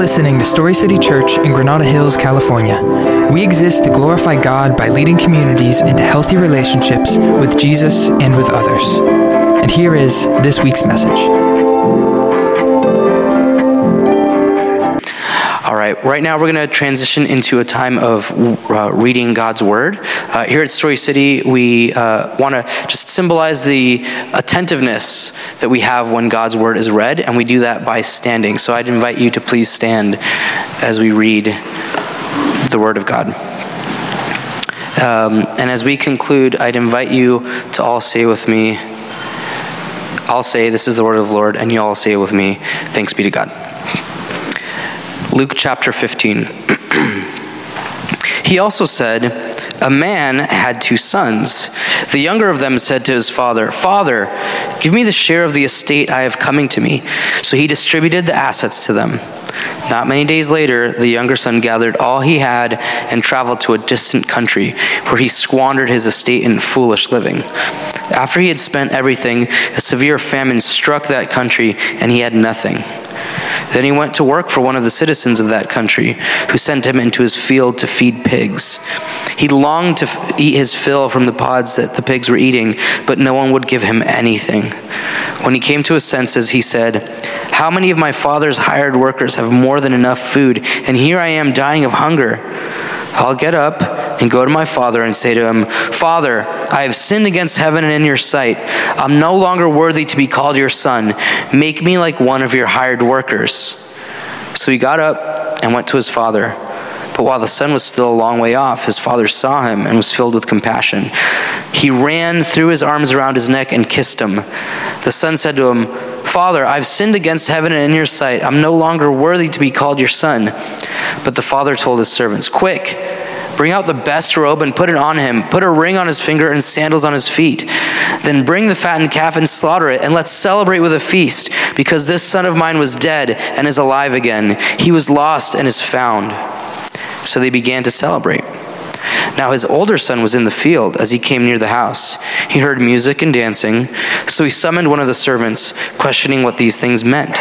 listening to Story City Church in Granada Hills, California. We exist to glorify God by leading communities into healthy relationships with Jesus and with others. And here is this week's message. Right, right now we're going to transition into a time of uh, reading God's Word. Uh, here at Story City, we uh, want to just symbolize the attentiveness that we have when God's Word is read, and we do that by standing. So I'd invite you to please stand as we read the Word of God. Um, and as we conclude, I'd invite you to all say with me, I'll say, This is the Word of the Lord, and you all say it with me, Thanks be to God. Luke chapter 15. he also said, A man had two sons. The younger of them said to his father, Father, give me the share of the estate I have coming to me. So he distributed the assets to them. Not many days later, the younger son gathered all he had and traveled to a distant country, where he squandered his estate in foolish living. After he had spent everything, a severe famine struck that country, and he had nothing. Then he went to work for one of the citizens of that country, who sent him into his field to feed pigs. He longed to eat his fill from the pods that the pigs were eating, but no one would give him anything. When he came to his senses, he said, How many of my father's hired workers have more than enough food, and here I am dying of hunger? I'll get up and go to my father and say to him, Father, I have sinned against heaven and in your sight. I'm no longer worthy to be called your son. Make me like one of your hired workers. So he got up and went to his father. But while the son was still a long way off, his father saw him and was filled with compassion. He ran, threw his arms around his neck, and kissed him. The son said to him, Father, I've sinned against heaven and in your sight. I'm no longer worthy to be called your son. But the father told his servants, Quick, Bring out the best robe and put it on him. Put a ring on his finger and sandals on his feet. Then bring the fattened calf and slaughter it, and let's celebrate with a feast, because this son of mine was dead and is alive again. He was lost and is found. So they began to celebrate. Now his older son was in the field as he came near the house. He heard music and dancing, so he summoned one of the servants, questioning what these things meant.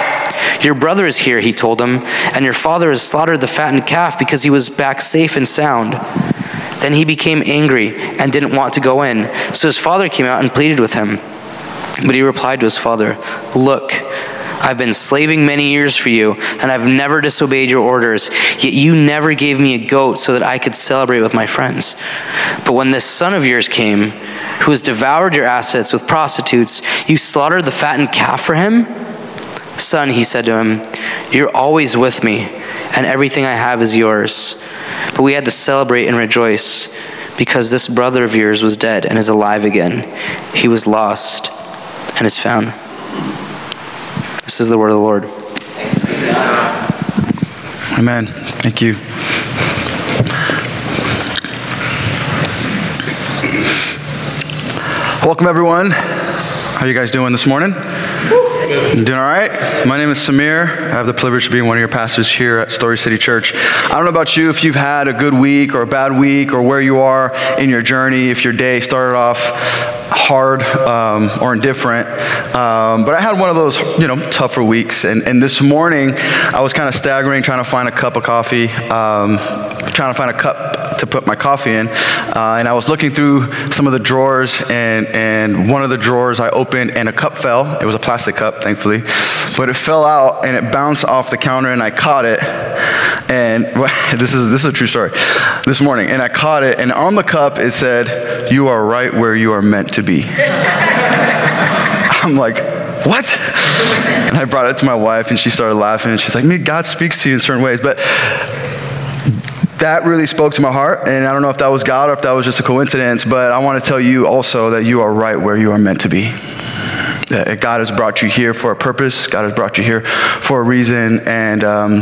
Your brother is here, he told him, and your father has slaughtered the fattened calf because he was back safe and sound. Then he became angry and didn't want to go in. So his father came out and pleaded with him. But he replied to his father, Look, I've been slaving many years for you, and I've never disobeyed your orders, yet you never gave me a goat so that I could celebrate with my friends. But when this son of yours came, who has devoured your assets with prostitutes, you slaughtered the fattened calf for him? Son, he said to him, You're always with me, and everything I have is yours. But we had to celebrate and rejoice because this brother of yours was dead and is alive again. He was lost and is found. This is the word of the Lord. Amen. Thank you. Welcome, everyone. How are you guys doing this morning? Doing all right? My name is Sameer. I have the privilege of being one of your pastors here at Story City Church. I don't know about you if you've had a good week or a bad week or where you are in your journey, if your day started off hard um, or indifferent. Um, but I had one of those, you know, tougher weeks. And, and this morning, I was kind of staggering, trying to find a cup of coffee, um, trying to find a cup to put my coffee in. Uh, and I was looking through some of the drawers, and, and one of the drawers I opened, and a cup fell. It was a plastic cup, thankfully. But it fell out, and it bounced off the counter, and I caught it. And this is, this is a true story. This morning, and I caught it, and on the cup it said, You are right where you are meant to be. I'm like, what? And I brought it to my wife, and she started laughing, and she's like, God speaks to you in certain ways. But that really spoke to my heart, and I don't know if that was God or if that was just a coincidence, but I want to tell you also that you are right where you are meant to be. That God has brought you here for a purpose, God has brought you here for a reason, and um,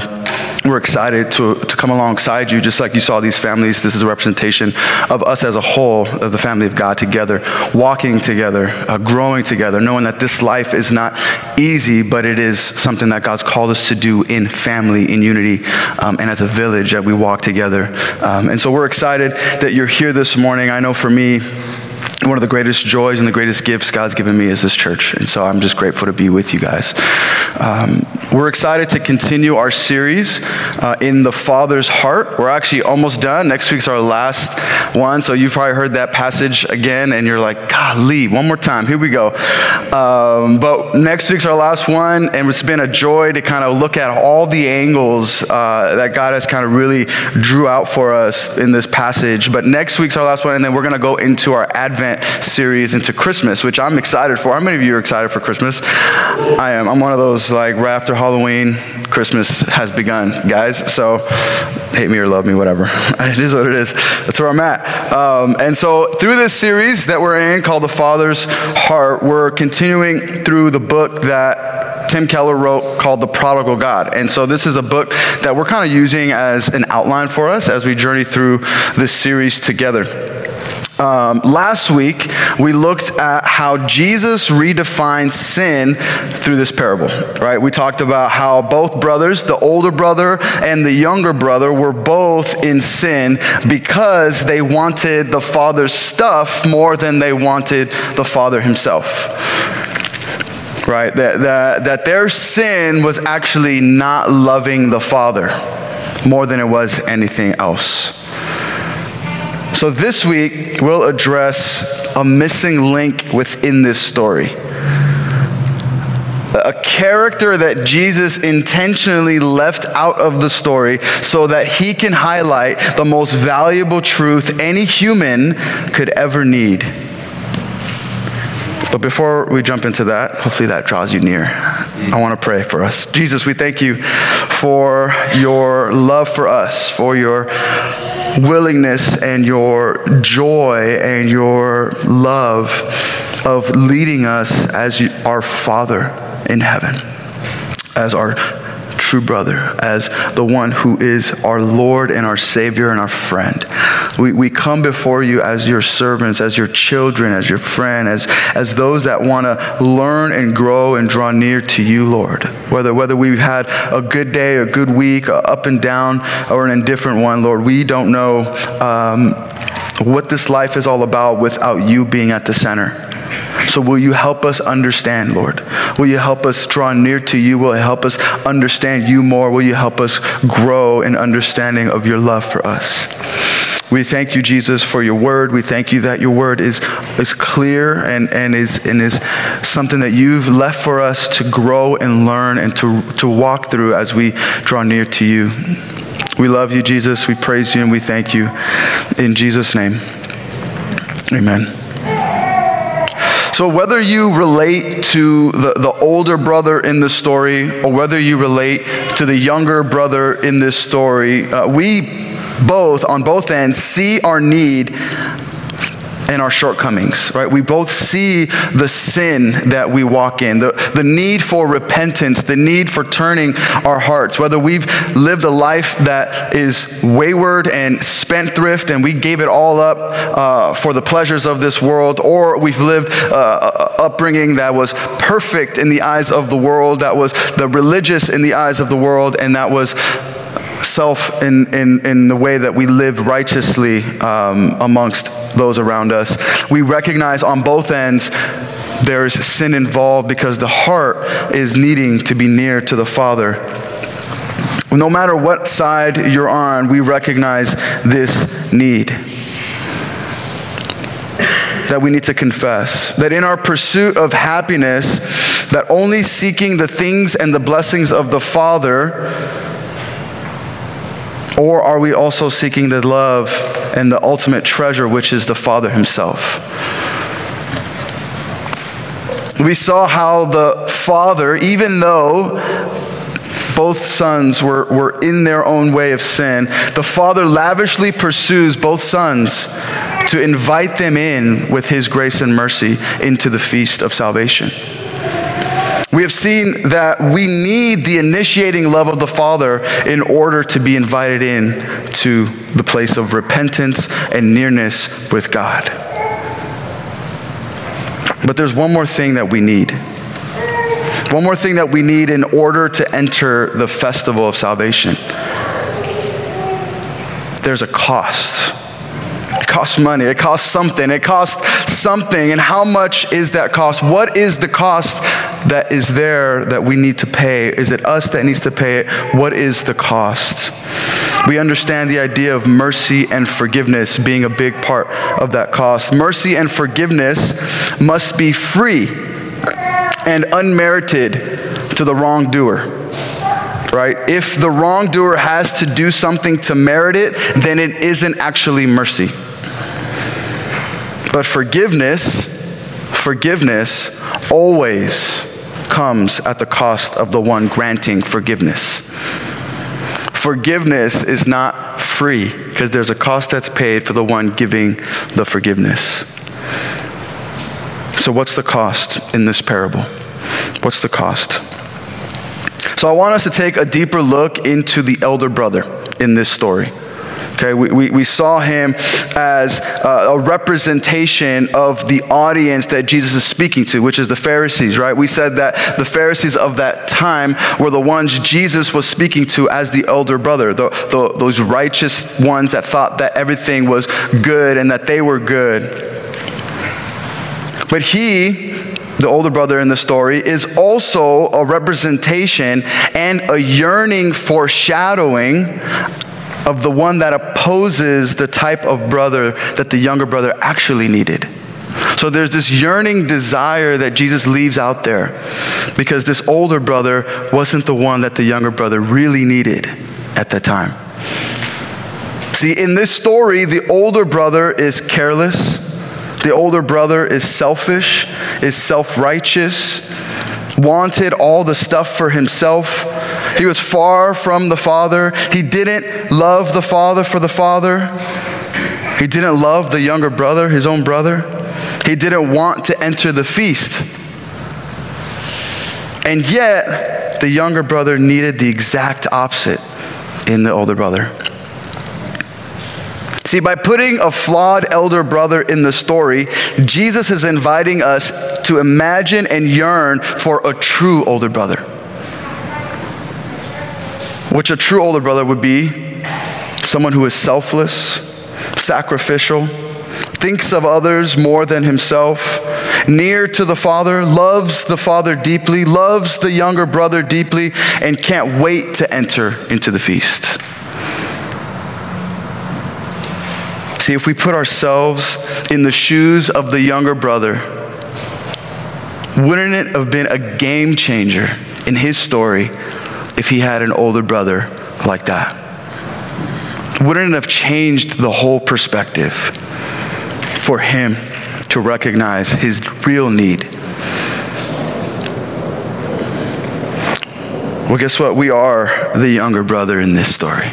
we're excited to, to come alongside you, just like you saw these families. This is a representation of us as a whole, of the family of God together, walking together, uh, growing together, knowing that this life is not easy, but it is something that God's called us to do in family, in unity, um, and as a village that we walk together. Um, and so we're excited that you're here this morning. I know for me, one of the greatest joys and the greatest gifts God's given me is this church. And so I'm just grateful to be with you guys. Um, We're excited to continue our series uh, in the Father's heart. We're actually almost done. Next week's our last one, so you've probably heard that passage again, and you're like, golly, one more time. Here we go. Um, but next week's our last one, and it's been a joy to kind of look at all the angles uh, that God has kind of really drew out for us in this passage. But next week's our last one, and then we're going to go into our Advent series into Christmas, which I'm excited for. How many of you are excited for Christmas? I am. I'm one of those like right after Halloween, Christmas has begun, guys. So hate me or love me, whatever. It is what it is. That's where I'm at. Um, and so through this series that we're in called The Father's Heart, we're continuing through the book that Tim Keller wrote called The Prodigal God. And so this is a book that we're kind of using as an outline for us as we journey through this series together. Um, last week, we looked at how Jesus redefined sin through this parable, right? We talked about how both brothers, the older brother and the younger brother, were both in sin because they wanted the father's stuff more than they wanted the father himself. Right? That, that, that their sin was actually not loving the father more than it was anything else. So this week, we'll address a missing link within this story. A character that Jesus intentionally left out of the story so that he can highlight the most valuable truth any human could ever need. But before we jump into that, hopefully that draws you near. I want to pray for us. Jesus, we thank you for your love for us, for your willingness and your joy and your love of leading us as our Father in heaven, as our true brother, as the one who is our Lord and our Savior and our friend. We, we come before you as your servants, as your children, as your friend, as, as those that want to learn and grow and draw near to you, Lord. Whether, whether we've had a good day, a good week, a up and down, or an indifferent one, Lord, we don't know um, what this life is all about without you being at the center. So, will you help us understand, Lord? Will you help us draw near to you? Will you help us understand you more? Will you help us grow in understanding of your love for us? We thank you, Jesus, for your word. We thank you that your word is, is clear and, and, is, and is something that you've left for us to grow and learn and to, to walk through as we draw near to you. We love you, Jesus. We praise you and we thank you. In Jesus' name, amen. So, whether you relate to the, the older brother in the story or whether you relate to the younger brother in this story, uh, we both, on both ends, see our need and our shortcomings, right? We both see the sin that we walk in, the, the need for repentance, the need for turning our hearts, whether we've lived a life that is wayward and spendthrift and we gave it all up uh, for the pleasures of this world, or we've lived uh, upbringing that was perfect in the eyes of the world, that was the religious in the eyes of the world, and that was self in, in, in the way that we live righteously um, amongst those around us. We recognize on both ends there's sin involved because the heart is needing to be near to the Father. No matter what side you're on, we recognize this need. That we need to confess. That in our pursuit of happiness, that only seeking the things and the blessings of the Father or are we also seeking the love and the ultimate treasure, which is the Father Himself? We saw how the Father, even though both sons were, were in their own way of sin, the Father lavishly pursues both sons to invite them in with His grace and mercy into the feast of salvation. We have seen that we need the initiating love of the Father in order to be invited in to the place of repentance and nearness with God. But there's one more thing that we need. One more thing that we need in order to enter the festival of salvation. There's a cost. Costs money. It costs something. It costs something. And how much is that cost? What is the cost that is there that we need to pay? Is it us that needs to pay it? What is the cost? We understand the idea of mercy and forgiveness being a big part of that cost. Mercy and forgiveness must be free and unmerited to the wrongdoer right? If the wrongdoer has to do something to merit it, then it isn't actually mercy. But forgiveness, forgiveness always comes at the cost of the one granting forgiveness. Forgiveness is not free because there's a cost that's paid for the one giving the forgiveness. So, what's the cost in this parable? What's the cost? So I want us to take a deeper look into the elder brother in this story. Okay, we, we, we saw him as uh, a representation of the audience that Jesus is speaking to, which is the Pharisees, right? We said that the Pharisees of that time were the ones Jesus was speaking to as the elder brother, the, the, those righteous ones that thought that everything was good and that they were good. But he the older brother in the story, is also a representation and a yearning foreshadowing of the one that opposes the type of brother that the younger brother actually needed. So there's this yearning desire that Jesus leaves out there because this older brother wasn't the one that the younger brother really needed at that time. See, in this story, the older brother is careless the older brother is selfish, is self righteous, wanted all the stuff for himself. He was far from the Father. He didn't love the Father for the Father. He didn't love the younger brother, his own brother. He didn't want to enter the feast. And yet, the younger brother needed the exact opposite in the older brother. See, by putting a flawed elder brother in the story, Jesus is inviting us to imagine and yearn for a true older brother. Which a true older brother would be someone who is selfless, sacrificial, thinks of others more than himself, near to the Father, loves the Father deeply, loves the younger brother deeply, and can't wait to enter into the feast. See, if we put ourselves in the shoes of the younger brother, wouldn't it have been a game changer in his story if he had an older brother like that? Wouldn't it have changed the whole perspective for him to recognize his real need? Well, guess what? We are the younger brother in this story.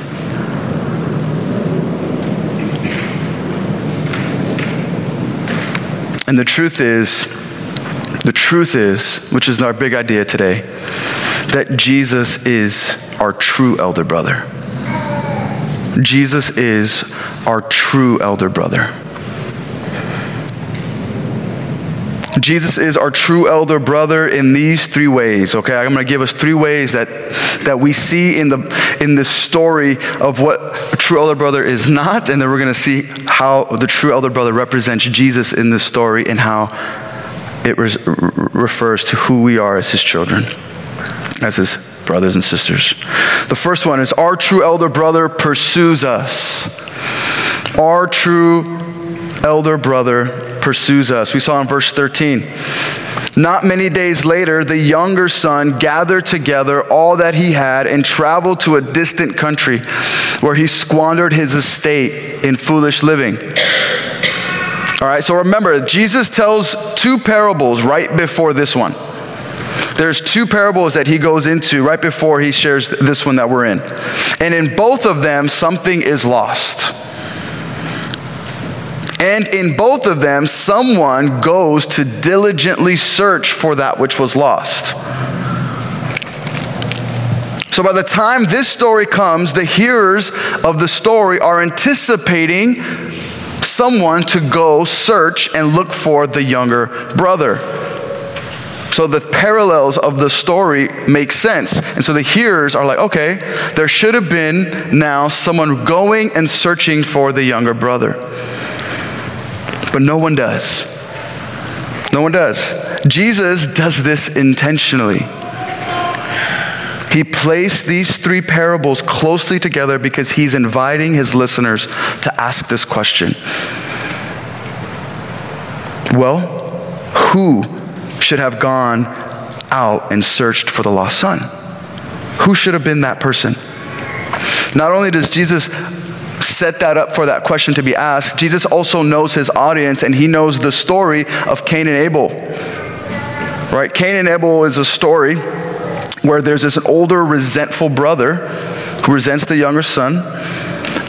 And the truth is, the truth is, which is our big idea today, that Jesus is our true elder brother. Jesus is our true elder brother. Jesus is our true elder brother in these three ways. Okay, I'm going to give us three ways that, that we see in the in the story of what a true elder brother is not, and then we're going to see how the true elder brother represents Jesus in this story and how it refers to who we are as his children, as his brothers and sisters. The first one is our true elder brother pursues us. Our true elder brother pursues us. We saw in verse 13. Not many days later, the younger son gathered together all that he had and traveled to a distant country where he squandered his estate in foolish living. All right, so remember, Jesus tells two parables right before this one. There's two parables that he goes into right before he shares this one that we're in. And in both of them, something is lost. And in both of them, someone goes to diligently search for that which was lost. So by the time this story comes, the hearers of the story are anticipating someone to go search and look for the younger brother. So the parallels of the story make sense. And so the hearers are like, okay, there should have been now someone going and searching for the younger brother. But no one does. No one does. Jesus does this intentionally. He placed these three parables closely together because he's inviting his listeners to ask this question Well, who should have gone out and searched for the lost son? Who should have been that person? Not only does Jesus set that up for that question to be asked, Jesus also knows his audience and he knows the story of Cain and Abel. Right? Cain and Abel is a story where there's this older, resentful brother who resents the younger son.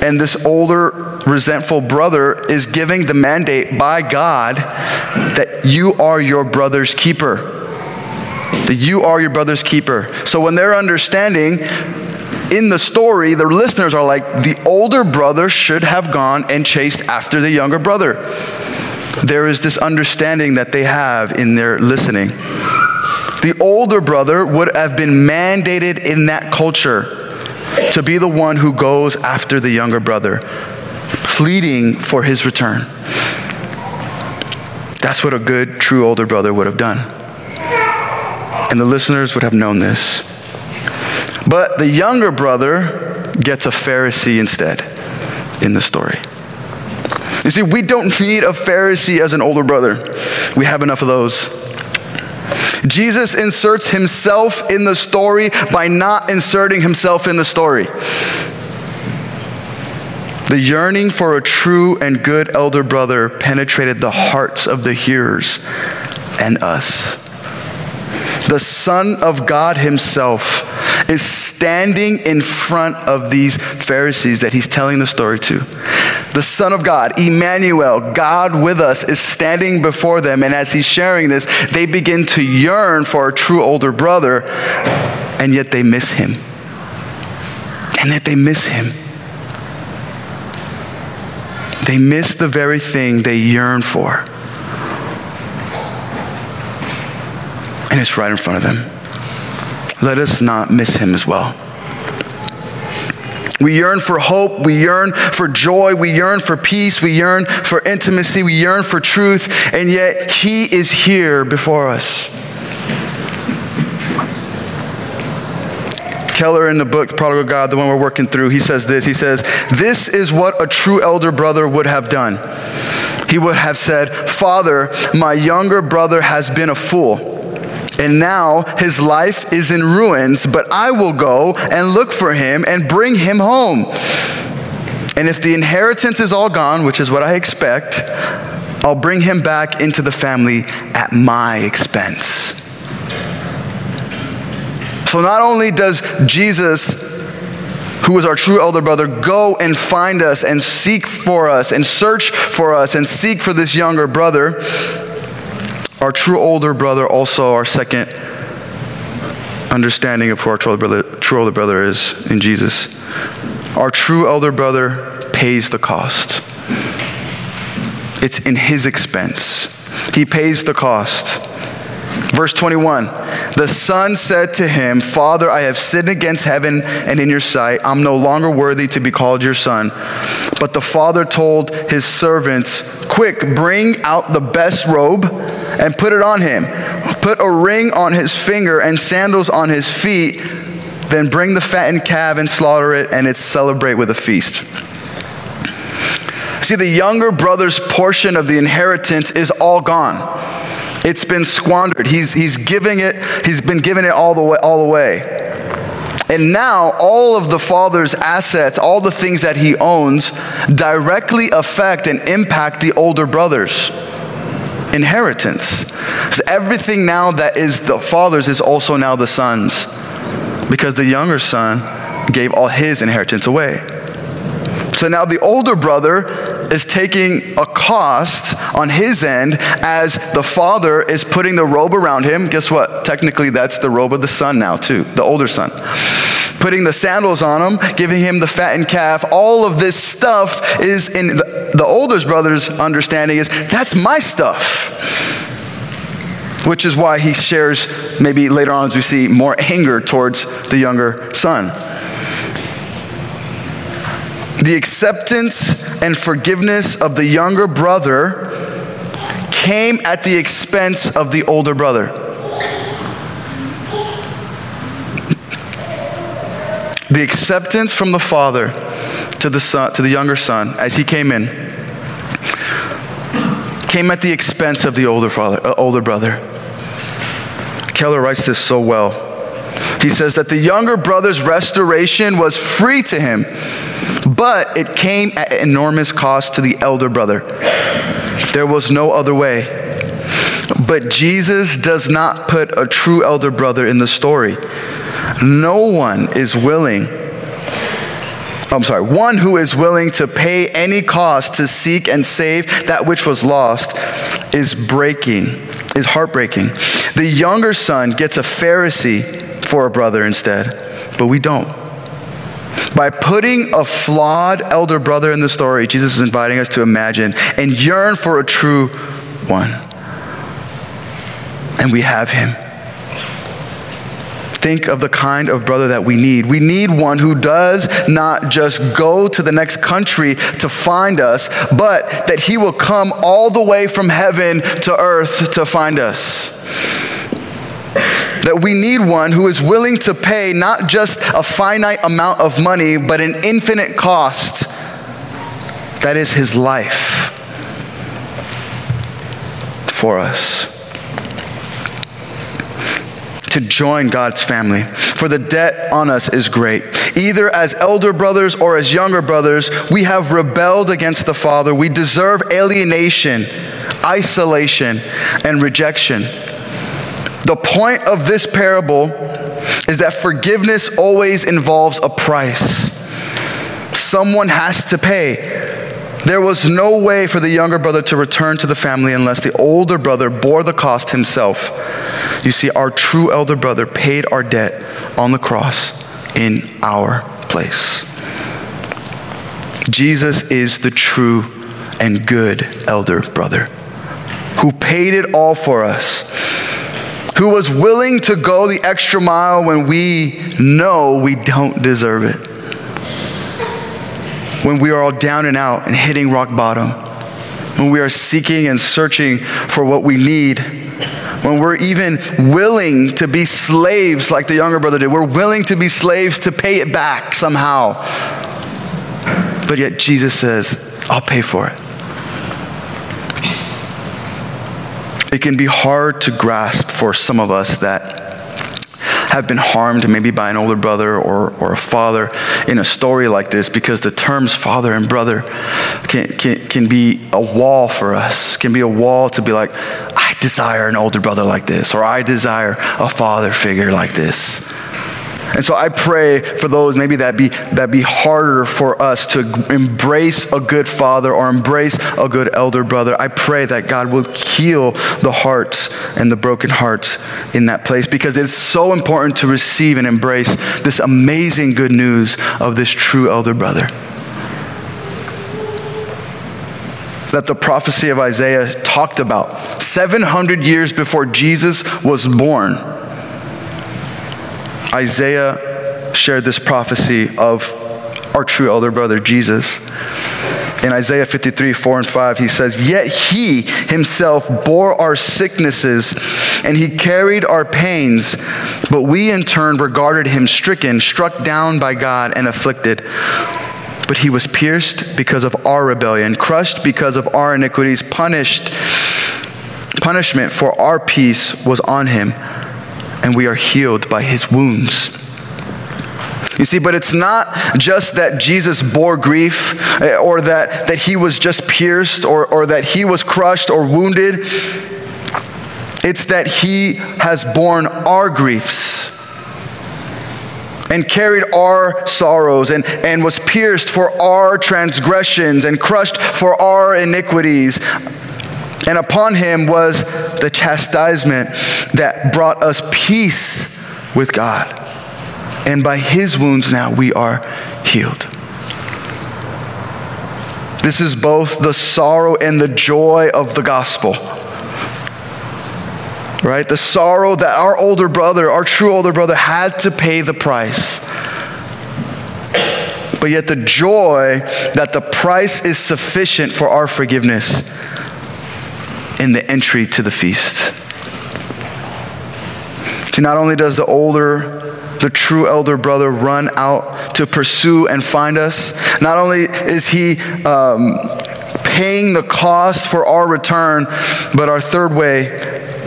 And this older, resentful brother is giving the mandate by God that you are your brother's keeper. That you are your brother's keeper. So when they're understanding, in the story, the listeners are like, the older brother should have gone and chased after the younger brother. There is this understanding that they have in their listening. The older brother would have been mandated in that culture to be the one who goes after the younger brother, pleading for his return. That's what a good, true older brother would have done. And the listeners would have known this. But the younger brother gets a Pharisee instead in the story. You see, we don't need a Pharisee as an older brother, we have enough of those. Jesus inserts himself in the story by not inserting himself in the story. The yearning for a true and good elder brother penetrated the hearts of the hearers and us. The Son of God Himself is standing in front of these Pharisees that He's telling the story to. The Son of God, Emmanuel, God with us, is standing before them. And as He's sharing this, they begin to yearn for a true older brother, and yet they miss Him. And yet they miss Him. They miss the very thing they yearn for. And it's right in front of them. Let us not miss him as well. We yearn for hope. We yearn for joy. We yearn for peace. We yearn for intimacy. We yearn for truth. And yet, He is here before us. Keller, in the book Prodigal God, the one we're working through, he says this. He says, This is what a true elder brother would have done. He would have said, Father, my younger brother has been a fool and now his life is in ruins, but I will go and look for him and bring him home. And if the inheritance is all gone, which is what I expect, I'll bring him back into the family at my expense. So not only does Jesus, who is our true elder brother, go and find us and seek for us and search for us and seek for this younger brother, our true older brother, also our second understanding of who our true older brother, true older brother is in Jesus. Our true elder brother pays the cost. It's in his expense. He pays the cost. Verse 21 The son said to him, Father, I have sinned against heaven and in your sight. I'm no longer worthy to be called your son. But the father told his servants, Quick, bring out the best robe and put it on him. Put a ring on his finger and sandals on his feet. Then bring the fattened calf and slaughter it, and it's celebrate with a feast. See, the younger brother's portion of the inheritance is all gone. It's been squandered. He's, he's giving it, he's been giving it all the way, all the way. And now, all of the father's assets, all the things that he owns, directly affect and impact the older brothers inheritance. Everything now that is the father's is also now the son's because the younger son gave all his inheritance away. So now the older brother is taking a cost on his end as the father is putting the robe around him. Guess what? Technically, that's the robe of the son now, too, the older son. Putting the sandals on him, giving him the fattened calf. All of this stuff is in the, the older brother's understanding is that's my stuff which is why he shares, maybe later on as we see, more anger towards the younger son. The acceptance and forgiveness of the younger brother came at the expense of the older brother. The acceptance from the father to the son, to the younger son as he came in came at the expense of the older father, uh, older brother. Keller writes this so well. He says that the younger brother's restoration was free to him, but it came at enormous cost to the elder brother. There was no other way. But Jesus does not put a true elder brother in the story. No one is willing I'm sorry, one who is willing to pay any cost to seek and save that which was lost is breaking, is heartbreaking. The younger son gets a Pharisee for a brother instead, but we don't. By putting a flawed elder brother in the story, Jesus is inviting us to imagine and yearn for a true one. And we have him think of the kind of brother that we need. We need one who does not just go to the next country to find us, but that he will come all the way from heaven to earth to find us. That we need one who is willing to pay not just a finite amount of money, but an infinite cost. That is his life for us to join God's family. For the debt on us is great. Either as elder brothers or as younger brothers, we have rebelled against the Father. We deserve alienation, isolation, and rejection. The point of this parable is that forgiveness always involves a price. Someone has to pay. There was no way for the younger brother to return to the family unless the older brother bore the cost himself. You see, our true elder brother paid our debt on the cross in our place. Jesus is the true and good elder brother who paid it all for us, who was willing to go the extra mile when we know we don't deserve it when we are all down and out and hitting rock bottom, when we are seeking and searching for what we need, when we're even willing to be slaves like the younger brother did. We're willing to be slaves to pay it back somehow. But yet Jesus says, I'll pay for it. It can be hard to grasp for some of us that have been harmed maybe by an older brother or, or a father in a story like this because the terms father and brother can, can, can be a wall for us, can be a wall to be like, I desire an older brother like this, or I desire a father figure like this. And so I pray for those maybe that be that be harder for us to embrace a good father or embrace a good elder brother. I pray that God will heal the hearts and the broken hearts in that place because it's so important to receive and embrace this amazing good news of this true elder brother. That the prophecy of Isaiah talked about 700 years before Jesus was born Isaiah shared this prophecy of our true elder brother, Jesus. In Isaiah 53, 4 and 5, he says, Yet he himself bore our sicknesses and he carried our pains, but we in turn regarded him stricken, struck down by God, and afflicted. But he was pierced because of our rebellion, crushed because of our iniquities, punished. Punishment for our peace was on him and we are healed by his wounds. You see, but it's not just that Jesus bore grief eh, or that, that he was just pierced or, or that he was crushed or wounded. It's that he has borne our griefs and carried our sorrows and, and was pierced for our transgressions and crushed for our iniquities. And upon him was the chastisement that brought us peace with God. And by his wounds now we are healed. This is both the sorrow and the joy of the gospel. Right? The sorrow that our older brother, our true older brother, had to pay the price. But yet the joy that the price is sufficient for our forgiveness in the entry to the feast. See, not only does the older the true elder brother run out to pursue and find us. Not only is he um, paying the cost for our return, but our third way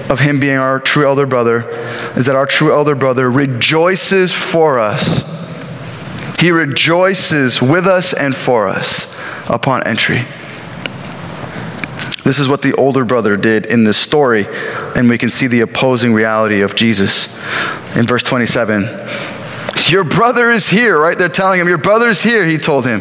of him being our true elder brother is that our true elder brother rejoices for us. He rejoices with us and for us upon entry. This is what the older brother did in this story, and we can see the opposing reality of Jesus. In verse 27, your brother is here, right? They're telling him, Your brother is here, he told him.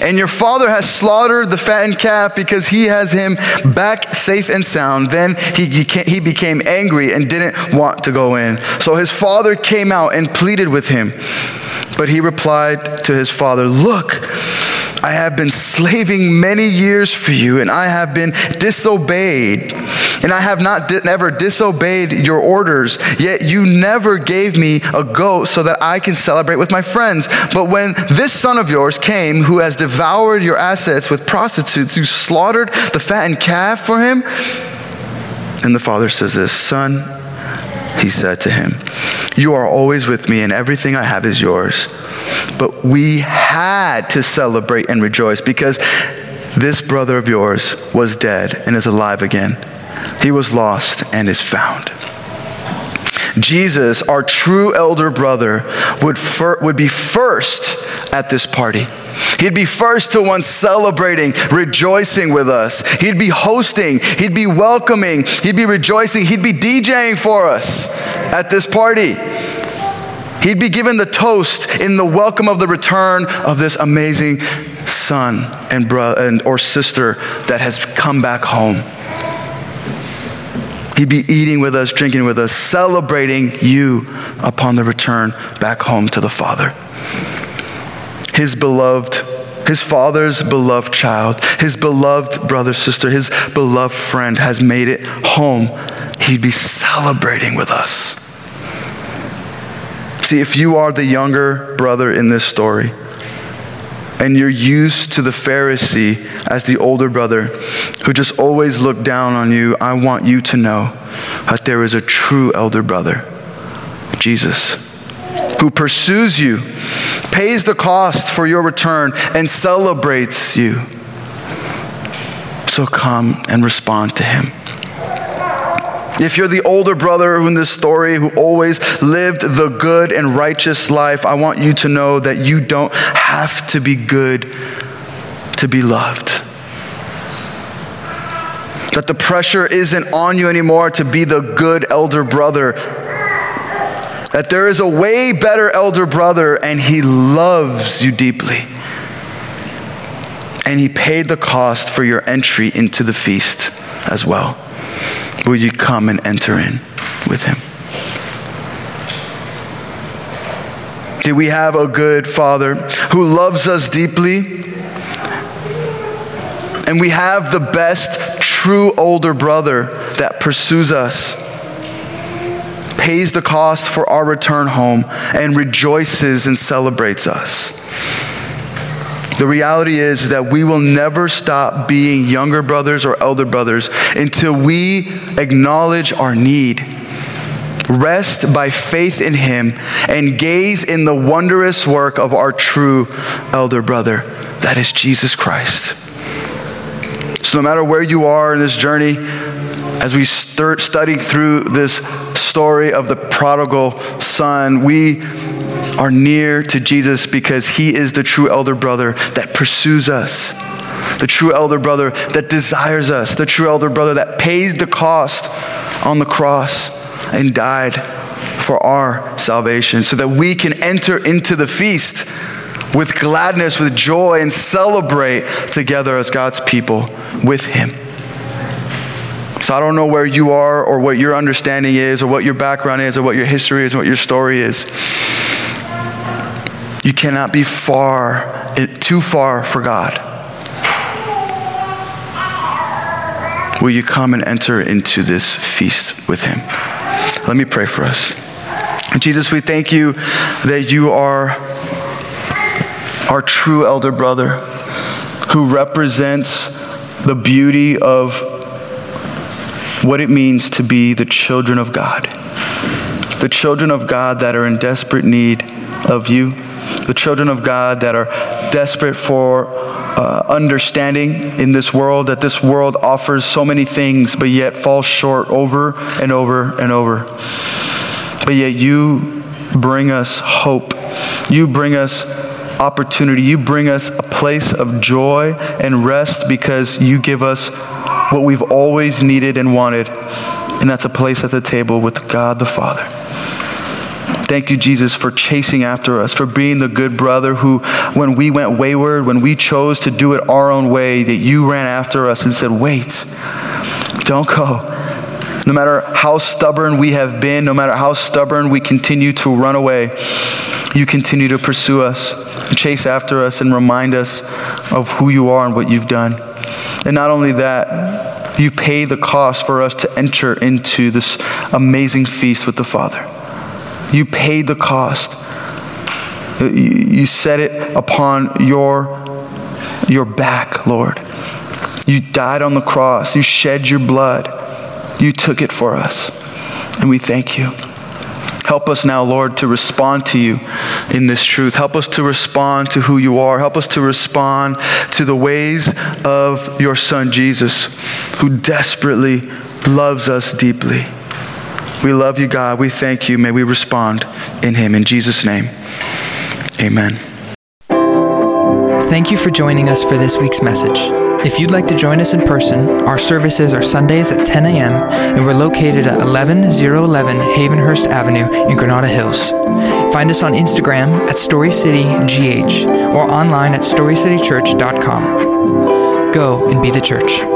And your father has slaughtered the fattened calf because he has him back safe and sound. Then he, he became angry and didn't want to go in. So his father came out and pleaded with him. But he replied to his father, Look, I have been slaving many years for you, and I have been disobeyed. And I have not di- never disobeyed your orders, yet you never gave me a goat so that I can celebrate with my friends. But when this son of yours came, who has devoured your assets with prostitutes, who slaughtered the fattened calf for him, and the father says this, Son, he said to him, You are always with me, and everything I have is yours. But we had to celebrate and rejoice because this brother of yours was dead and is alive again. He was lost and is found. Jesus, our true elder brother, would, fir- would be first at this party. He'd be first to one celebrating, rejoicing with us. He'd be hosting, he'd be welcoming, he'd be rejoicing, he'd be DJing for us at this party. He'd be given the toast in the welcome of the return of this amazing son and brother and, or sister that has come back home. He'd be eating with us, drinking with us, celebrating you upon the return back home to the Father. His beloved, his father's beloved child, his beloved brother, sister, his beloved friend has made it home. He'd be celebrating with us. See, if you are the younger brother in this story, and you're used to the Pharisee as the older brother who just always looked down on you, I want you to know that there is a true elder brother, Jesus, who pursues you, pays the cost for your return, and celebrates you. So come and respond to him. If you're the older brother in this story who always lived the good and righteous life, I want you to know that you don't have to be good to be loved. That the pressure isn't on you anymore to be the good elder brother. That there is a way better elder brother and he loves you deeply. And he paid the cost for your entry into the feast as well. Will you come and enter in with him? Do we have a good father who loves us deeply? And we have the best true older brother that pursues us, pays the cost for our return home, and rejoices and celebrates us. The reality is that we will never stop being younger brothers or elder brothers until we acknowledge our need, rest by faith in Him, and gaze in the wondrous work of our true elder brother. That is Jesus Christ. So, no matter where you are in this journey, as we studying through this story of the prodigal son, we are near to Jesus because he is the true elder brother that pursues us, the true elder brother that desires us, the true elder brother that pays the cost on the cross and died for our salvation so that we can enter into the feast with gladness, with joy, and celebrate together as God's people with him. So I don't know where you are or what your understanding is or what your background is or what your history is or what your story is. You cannot be far, too far for God. Will you come and enter into this feast with Him? Let me pray for us. Jesus, we thank you that you are our true elder brother who represents the beauty of what it means to be the children of God. The children of God that are in desperate need of you. The children of God that are desperate for uh, understanding in this world, that this world offers so many things, but yet falls short over and over and over. But yet you bring us hope. You bring us opportunity. You bring us a place of joy and rest because you give us what we've always needed and wanted, and that's a place at the table with God the Father. Thank you, Jesus, for chasing after us, for being the good brother who, when we went wayward, when we chose to do it our own way, that you ran after us and said, Wait, don't go. No matter how stubborn we have been, no matter how stubborn we continue to run away, you continue to pursue us, chase after us, and remind us of who you are and what you've done. And not only that, you pay the cost for us to enter into this amazing feast with the Father. You paid the cost. You set it upon your, your back, Lord. You died on the cross. You shed your blood. You took it for us. And we thank you. Help us now, Lord, to respond to you in this truth. Help us to respond to who you are. Help us to respond to the ways of your Son, Jesus, who desperately loves us deeply. We love you, God. We thank you. May we respond in him. In Jesus' name, amen. Thank you for joining us for this week's message. If you'd like to join us in person, our services are Sundays at 10 a.m. and we're located at 11011 Havenhurst Avenue in Granada Hills. Find us on Instagram at StoryCityGH or online at StoryCityChurch.com. Go and be the church.